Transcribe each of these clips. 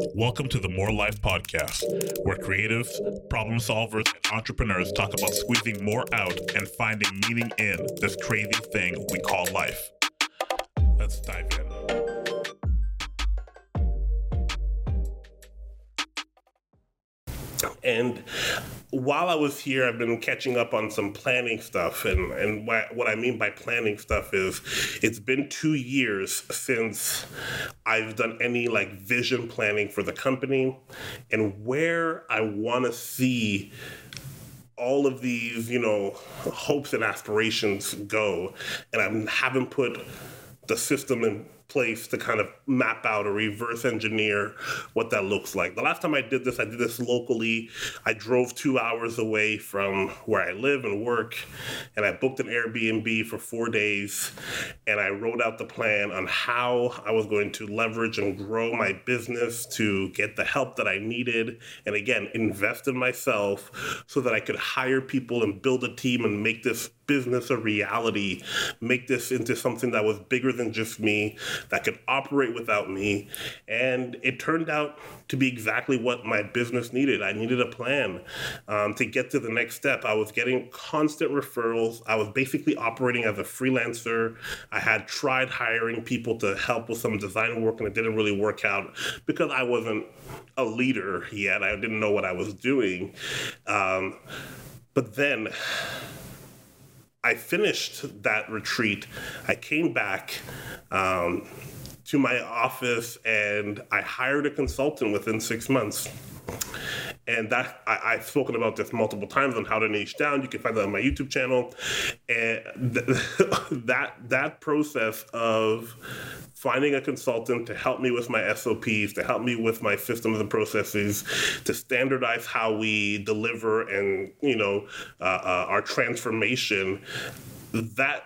Welcome to the More Life Podcast, where creatives, problem solvers, and entrepreneurs talk about squeezing more out and finding meaning in this crazy thing we call life. Let's dive in. And while I was here, I've been catching up on some planning stuff. And, and what I mean by planning stuff is it's been two years since I've done any like vision planning for the company and where I want to see all of these, you know, hopes and aspirations go. And I haven't put the system in place to kind of map out or reverse engineer what that looks like. The last time I did this, I did this locally. I drove two hours away from where I live and work, and I booked an Airbnb for four days. And I wrote out the plan on how I was going to leverage and grow my business to get the help that I needed. And again, invest in myself so that I could hire people and build a team and make this business a reality, make this into something that was bigger than just me, that could operate without me. And it turned out to be exactly what my business needed. I needed a plan um, to get to the next step. I was getting constant referrals. I was basically operating as a freelancer. I had tried hiring people to help with some design work, and it didn't really work out because I wasn't a leader yet. I didn't know what I was doing. Um, but then I finished that retreat. I came back um, to my office and I hired a consultant within six months. And that I, have spoken about this multiple times on how to niche down. You can find that on my YouTube channel. And th- that that process of finding a consultant to help me with my SOPs, to help me with my systems and processes, to standardize how we deliver and you know uh, uh, our transformation. That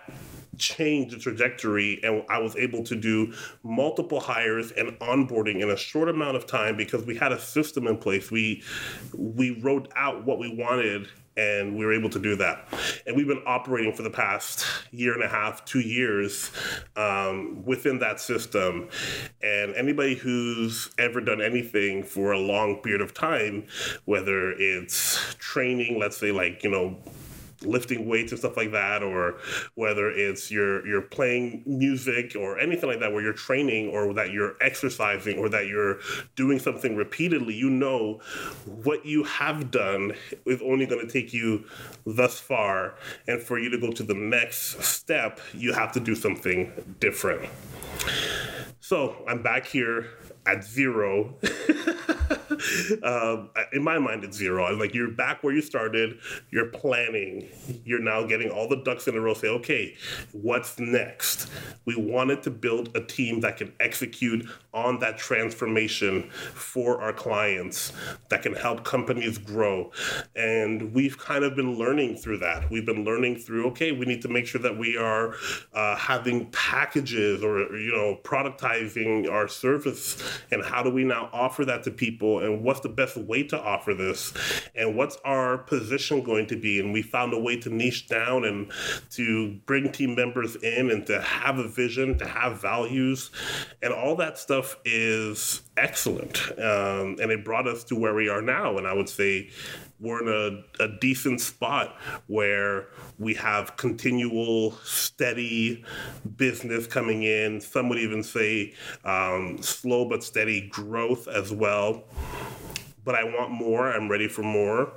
changed the trajectory and I was able to do multiple hires and onboarding in a short amount of time because we had a system in place. We we wrote out what we wanted and we were able to do that. And we've been operating for the past year and a half, two years um, within that system. And anybody who's ever done anything for a long period of time, whether it's training, let's say like, you know, lifting weights and stuff like that, or whether it's you're you're playing music or anything like that, where you're training or that you're exercising or that you're doing something repeatedly, you know what you have done is only going to take you thus far, and for you to go to the next step, you have to do something different. So I'm back here at zero. um, in my mind, it's zero. I'm like, you're back where you started. You're planning. You're now getting all the ducks in a row. Say, okay, what's next? We wanted to build a team that can execute on that transformation for our clients, that can help companies grow. And we've kind of been learning through that. We've been learning through, okay, we need to make sure that we are uh, having packages or, you know, productizing our service. And how do we now offer that to people? And what's the best way to offer this? And what's our position going to be? And we found a way to niche down and to bring team members in and to have a vision, to have values. And all that stuff is excellent. Um, and it brought us to where we are now. And I would say we're in a, a decent spot where we have continual, steady business coming in. Some would even say um, slow but steady growth as well. But I want more. I'm ready for more.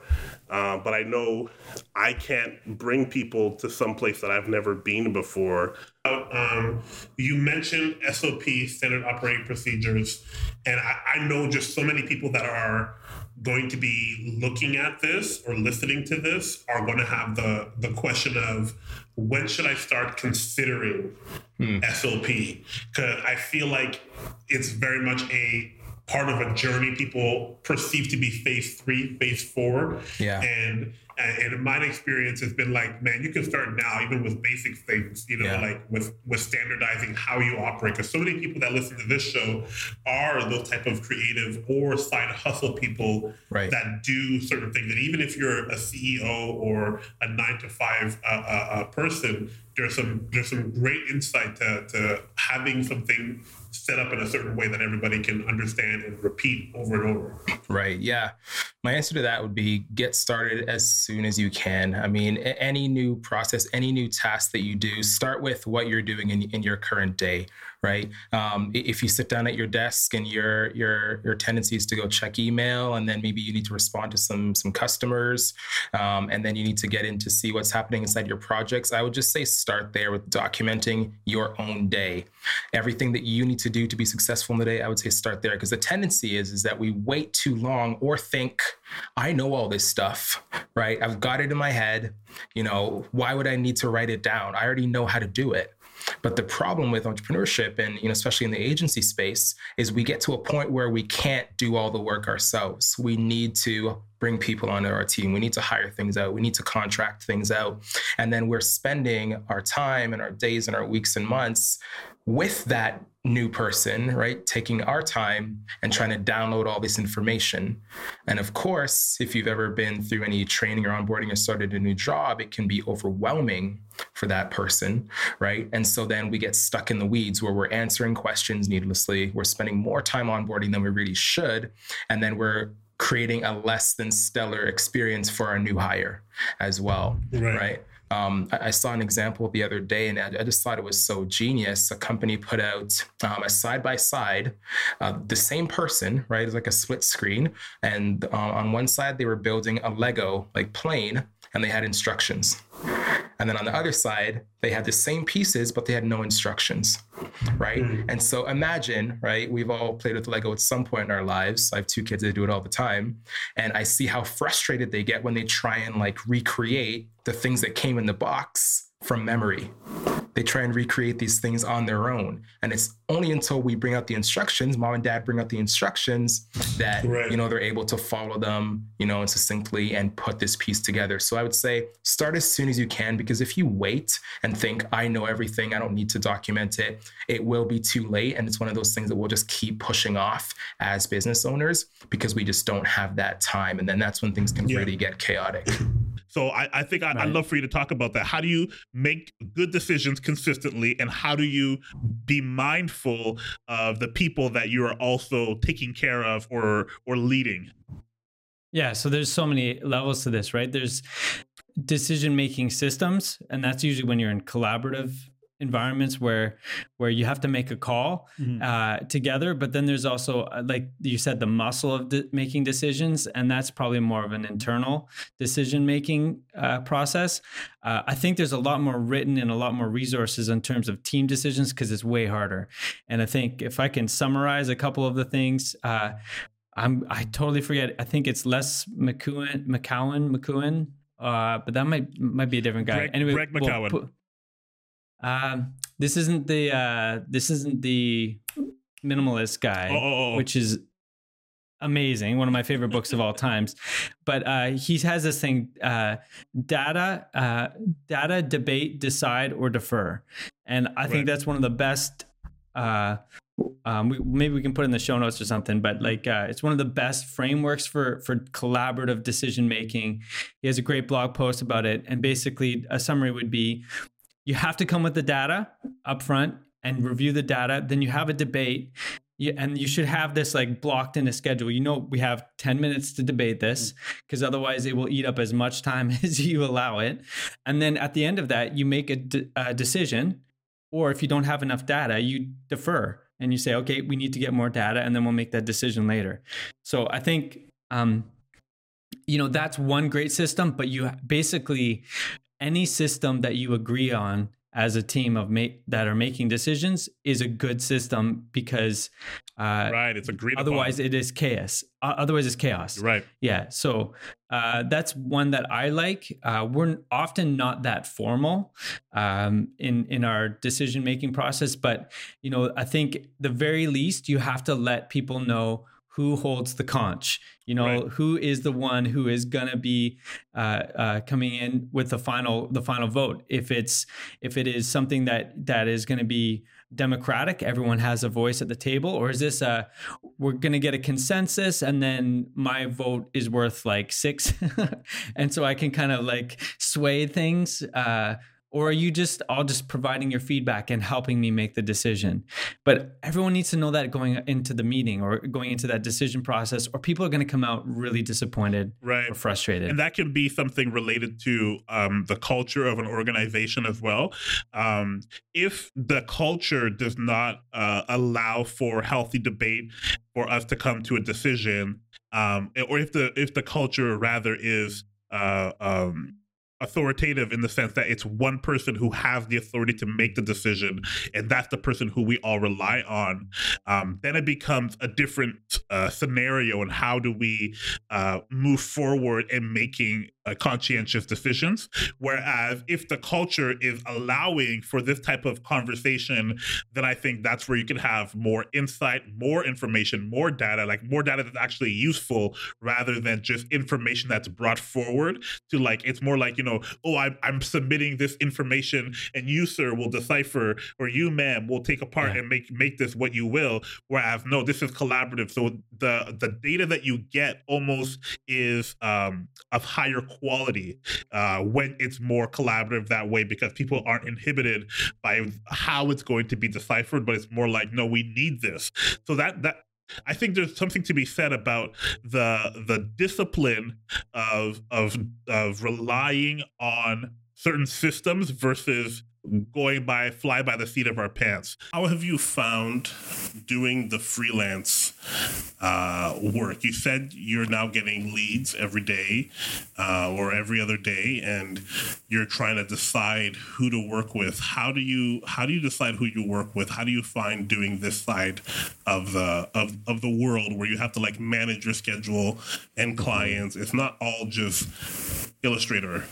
Uh, but I know I can't bring people to some place that I've never been before. Um, you mentioned SOP, standard operating procedures, and I, I know just so many people that are going to be looking at this or listening to this are going to have the the question of when should I start considering hmm. SOP? Because I feel like it's very much a part of a journey people perceive to be phase three, phase four. Yeah. And and in my experience has been like, man, you can start now, even with basic things, you know, yeah. like with with standardizing how you operate. Because so many people that listen to this show are those type of creative or side hustle people right. that do certain things. And even if you're a CEO or a nine to five uh, uh, uh, person, there's some there's some great insight to, to having something set up in a certain way that everybody can understand and repeat over and over. Right. Yeah. My answer to that would be get started as soon as you can. I mean, any new process, any new task that you do, start with what you're doing in, in your current day, right? Um, if you sit down at your desk and your your your tendency is to go check email, and then maybe you need to respond to some some customers, um, and then you need to get in to see what's happening inside your projects, I would just say start there with documenting your own day. Everything that you need to do to be successful in the day, I would say start there because the tendency is is that we wait too long or think I know all this stuff, right? I've got it in my head. You know, why would I need to write it down? I already know how to do it. But the problem with entrepreneurship and you know especially in the agency space is we get to a point where we can't do all the work ourselves. We need to bring people onto our team. We need to hire things out. We need to contract things out. And then we're spending our time and our days and our weeks and months with that new person, right? Taking our time and trying to download all this information. And of course, if you've ever been through any training or onboarding or started a new job, it can be overwhelming for that person, right? And so then we get stuck in the weeds where we're answering questions needlessly. We're spending more time onboarding than we really should. And then we're creating a less than stellar experience for our new hire as well, right? right? Um, I, I, saw an example the other day, and I, I, just thought it was so genius. A company put out um, a side by side, the same person, right? It's like a split screen, and uh, on one side they were building a Lego like plane, and they had instructions. And then on the other side, they had the same pieces, but they had no instructions, right? Mm-hmm. And so imagine, right? We've all played with Lego at some point in our lives. I have two kids that do it all the time. And I see how frustrated they get when they try and like recreate the things that came in the box from memory. They try and recreate these things on their own. And it's only until we bring out the instructions, mom and dad bring out the instructions, that right. you know they're able to follow them, you know, and succinctly and put this piece together. So I would say start as soon as you can because if you wait and think I know everything, I don't need to document it, it will be too late. And it's one of those things that we'll just keep pushing off as business owners because we just don't have that time. And then that's when things can yeah. really get chaotic. So I, I think I, right. I'd love for you to talk about that. How do you make good decisions consistently, and how do you be mindful of the people that you are also taking care of or or leading? Yeah, so there's so many levels to this, right? There's decision making systems, and that's usually when you're in collaborative environments where where you have to make a call mm-hmm. uh, together but then there's also uh, like you said the muscle of de- making decisions and that's probably more of an internal decision making uh, process uh, i think there's a lot more written and a lot more resources in terms of team decisions because it's way harder and i think if i can summarize a couple of the things uh, I'm I totally forget. I think it's Les McKeown, McCowan, McCowan, uh, but that might might be a different guy. Greg, anyway, Greg McKeown. We'll um, this isn't the uh, this isn't the minimalist guy, oh, oh, oh. which is amazing one of my favorite books of all times but uh, he has this thing uh, data uh, data debate decide or defer and i right. think that's one of the best uh, um, we, maybe we can put in the show notes or something but like uh, it's one of the best frameworks for for collaborative decision making he has a great blog post about it and basically a summary would be you have to come with the data up front and review the data. Then you have a debate. You, and you should have this like blocked in a schedule. You know, we have 10 minutes to debate this because otherwise it will eat up as much time as you allow it. And then at the end of that, you make a, de- a decision. Or if you don't have enough data, you defer and you say, okay, we need to get more data and then we'll make that decision later. So I think, um, you know, that's one great system, but you basically any system that you agree on as a team of ma- that are making decisions is a good system because uh, right it's agreed otherwise upon. it is chaos. Uh, otherwise it's chaos. Right. Yeah so uh, that's one that i like. Uh, we're often not that formal um, in in our decision making process but you know i think the very least you have to let people know who holds the conch you know right. who is the one who is going to be uh, uh, coming in with the final the final vote if it's if it is something that that is going to be democratic everyone has a voice at the table or is this a we're going to get a consensus and then my vote is worth like six and so i can kind of like sway things uh, or are you just all just providing your feedback and helping me make the decision? But everyone needs to know that going into the meeting or going into that decision process or people are going to come out really disappointed right. or frustrated. And that can be something related to um, the culture of an organization as well. Um, if the culture does not uh, allow for healthy debate for us to come to a decision um, or if the if the culture rather is uh, um, authoritative in the sense that it's one person who has the authority to make the decision and that's the person who we all rely on. Um, then it becomes a different uh, scenario and how do we uh, move forward in making uh, conscientious decisions. Whereas if the culture is allowing for this type of conversation, then I think that's where you can have more insight, more information, more data, like more data that's actually useful rather than just information that's brought forward to like, it's more like, you know, oh, I'm, I'm submitting this information and you, sir, will decipher or you, ma'am, will take apart yeah. and make, make this what you will. Whereas, no, this is collaborative. So the, the data that you get almost is um, of higher quality uh, when it's more collaborative that way because people aren't inhibited by how it's going to be deciphered, but it's more like, no, we need this. So that that I think there's something to be said about the the discipline of of of relying on certain systems versus going by fly by the seat of our pants. How have you found doing the freelance uh, work? You said you're now getting leads every day uh, or every other day, and you're trying to decide who to work with. How do you how do you decide who you work with? How do you find doing this side of the of, of the world where you have to like manage your schedule and clients? It's not all just Illustrator.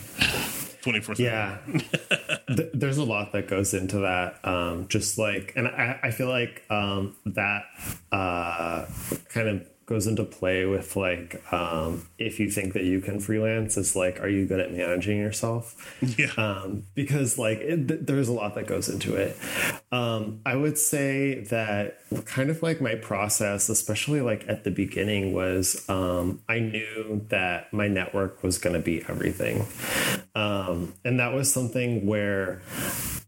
twenty four seven. yeah Th- there's a lot that goes into that um, just like and i, I feel like um, that uh, kind of goes into play with like um, if you think that you can freelance it's like are you good at managing yourself? Yeah. Um, because like it, th- there's a lot that goes into it. Um, i would say that kind of like my process especially like at the beginning was um, i knew that my network was going to be everything. Um, and that was something where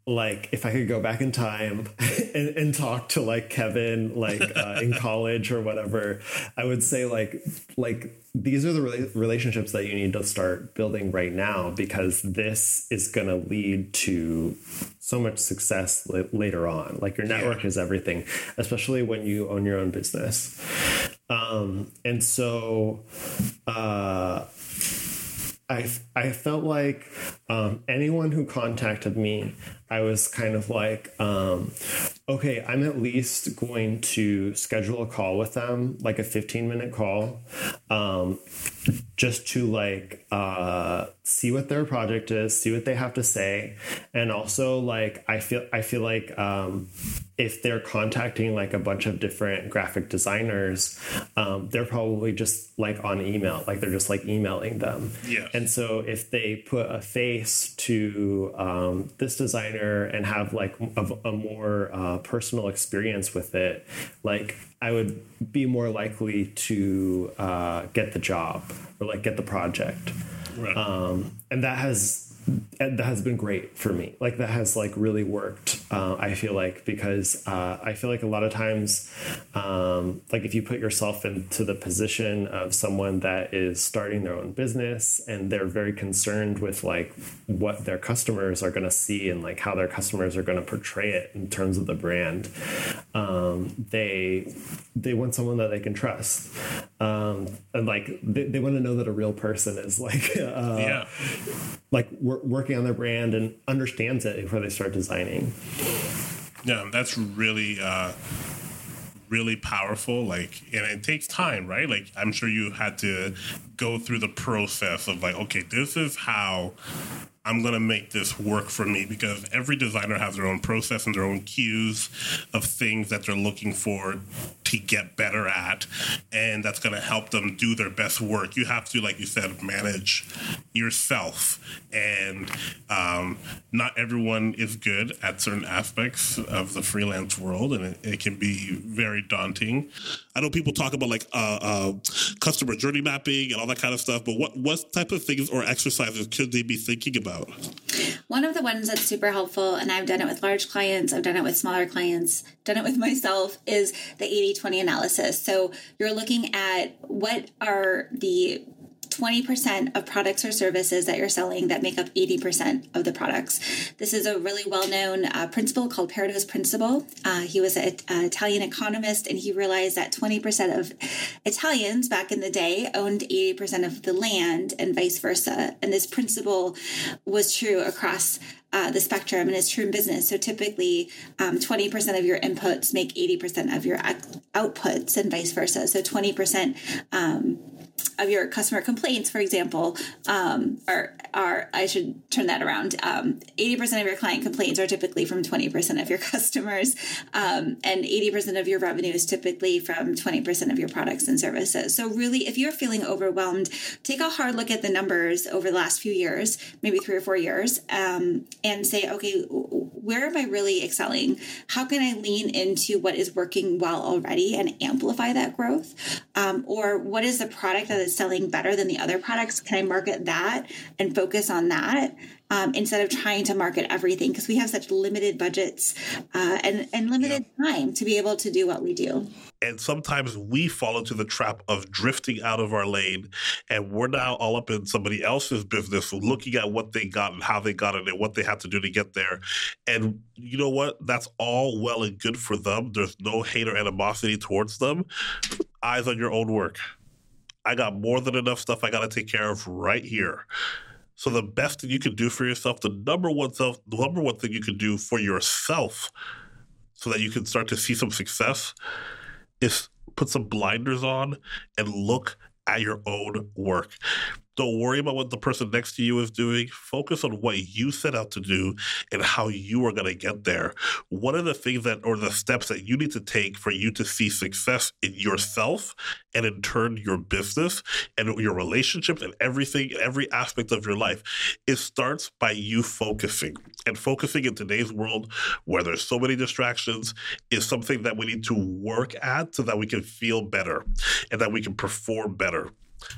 like if I could go back in time and, and talk to like Kevin like uh, in college or whatever, I would say like like these are the relationships that you need to start building right now because this is going to lead to so much success later on. Like your network yeah. is everything, especially when you own your own business. Um, and so, uh, I, I felt like um, anyone who contacted me, I was kind of like, um, okay, I'm at least going to schedule a call with them, like a 15 minute call, um, just to like uh, see what their project is, see what they have to say, and also like I feel I feel like um, if they're contacting like a bunch of different graphic designers, um, they're probably just like on email, like they're just like emailing them. Yeah. And so if they put a face to um, this designer and have like a, a more uh, personal experience with it, like I would be more likely to uh, get the job or like get the project. Right. Um, and that has that has been great for me. Like that has like really worked. Uh, I feel like because uh, I feel like a lot of times, um, like if you put yourself into the position of someone that is starting their own business and they're very concerned with like what their customers are going to see and like how their customers are going to portray it in terms of the brand, um, they they want someone that they can trust, um, and like they, they want to know that a real person is like uh, yeah like working on their brand and understands it before they start designing. Yeah, that's really uh, really powerful. Like, and it takes time, right? Like, I'm sure you had to go through the process of like, okay, this is how I'm going to make this work for me because every designer has their own process and their own cues of things that they're looking for to get better at. And that's going to help them do their best work. You have to, like you said, manage yourself. And um, not everyone is good at certain aspects of the freelance world, and it, it can be very daunting. I know people talk about like uh, uh, customer journey mapping and all that kind of stuff, but what, what type of things or exercises could they be thinking about? One of the ones that's super helpful, and I've done it with large clients, I've done it with smaller clients, done it with myself, is the 80 20 analysis. So you're looking at what are the 20% of products or services that you're selling that make up 80% of the products. This is a really well known uh, principle called Pareto's Principle. Uh, he was an Italian economist and he realized that 20% of Italians back in the day owned 80% of the land and vice versa. And this principle was true across uh, the spectrum and it's true in business. So typically, um, 20% of your inputs make 80% of your outputs and vice versa. So 20% um, of your customer complaints, for example, um, are are I should turn that around. Um, eighty percent of your client complaints are typically from twenty percent of your customers, um, and eighty percent of your revenue is typically from twenty percent of your products and services. So really, if you're feeling overwhelmed, take a hard look at the numbers over the last few years, maybe three or four years, um, and say, okay, where am I really excelling? How can I lean into what is working well already and amplify that growth? Um, or what is the product that is selling better than the other products? Can I market that and focus on that um, instead of trying to market everything? Because we have such limited budgets uh, and, and limited yeah. time to be able to do what we do. And sometimes we fall into the trap of drifting out of our lane and we're now all up in somebody else's business, looking at what they got and how they got it and what they had to do to get there. And you know what? That's all well and good for them. There's no hate or animosity towards them. Eyes on your own work. I got more than enough stuff I got to take care of right here. So the best thing you can do for yourself, the number one self, the number one thing you can do for yourself, so that you can start to see some success, is put some blinders on and look at your own work. Don't worry about what the person next to you is doing. Focus on what you set out to do and how you are going to get there. What are the things that, or the steps that you need to take for you to see success in yourself and in turn your business and your relationships and everything, every aspect of your life? It starts by you focusing. And focusing in today's world where there's so many distractions is something that we need to work at so that we can feel better and that we can perform better.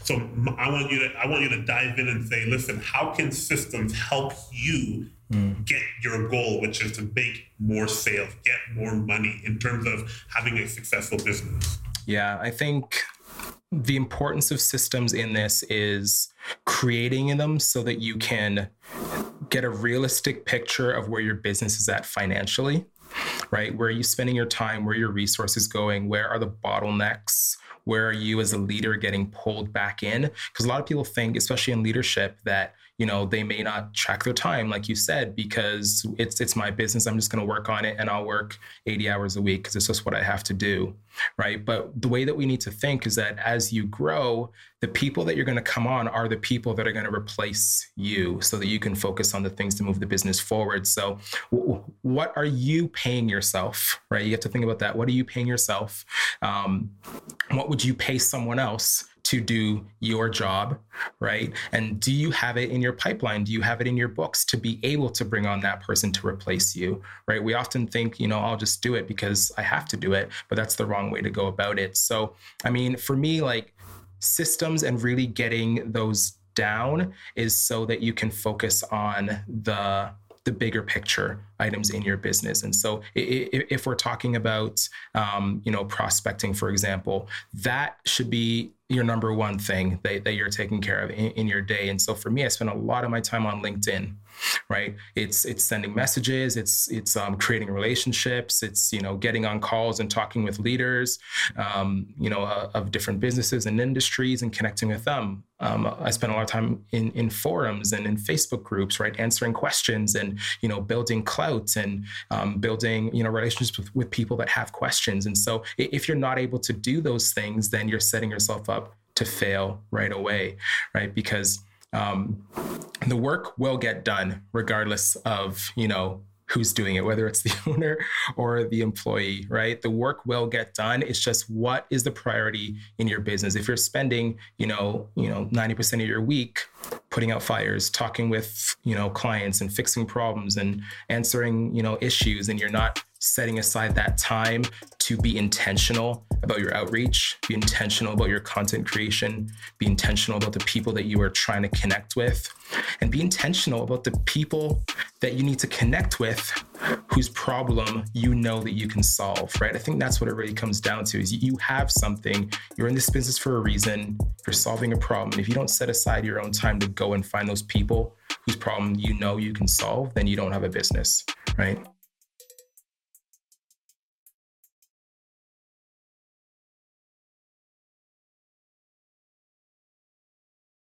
So I want you to I want you to dive in and say, listen, how can systems help you mm. get your goal, which is to make more sales, get more money in terms of having a successful business? Yeah, I think the importance of systems in this is creating them so that you can get a realistic picture of where your business is at financially right where are you spending your time where your resources going where are the bottlenecks where are you as a leader getting pulled back in? Because a lot of people think, especially in leadership, that you know they may not track their time like you said because it's it's my business. I'm just going to work on it and i'll work 80 hours a week because it's just what i have to do right? But the way that we need to think is that as you grow the people that you're going to come on are the people that are going to replace you so that you can focus on the things to move the business forward. So w- what are you paying yourself right? You have to think about that. What are you paying yourself? Um, what would you pay someone else to do your job, right? And do you have it in your pipeline? Do you have it in your books to be able to bring on that person to replace you, right? We often think, you know, I'll just do it because I have to do it, but that's the wrong way to go about it. So, I mean, for me, like systems and really getting those down is so that you can focus on the the bigger picture items in your business. And so, if we're talking about, um, you know, prospecting, for example, that should be your number one thing that, that you're taking care of in, in your day. And so, for me, I spend a lot of my time on LinkedIn right? It's it's sending messages it's it's um, creating relationships it's you know getting on calls and talking with leaders um, you know uh, of different businesses and industries and connecting with them. Um, i spend a lot of time in in forums and in facebook groups right answering questions and you know building clout and um, building you know relationships with, with people that have questions. And so if you're not able to do those things then you're setting yourself up to fail right away right? Because um, the work will get done regardless of you know who's doing it whether it's the owner or the employee right? The work will get done. It's just what is the priority in your business? If you're spending you know you know 90% of your week putting out fires talking with you know clients and fixing problems and answering you know issues and you're not setting aside that time to be intentional about your outreach, be intentional about your content creation, be intentional about the people that you are trying to connect with, and be intentional about the people that you need to connect with whose problem you know that you can solve, right? I think that's what it really comes down to is you have something, you're in this business for a reason, you're solving a problem. And if you don't set aside your own time to go and find those people whose problem you know you can solve, then you don't have a business, right?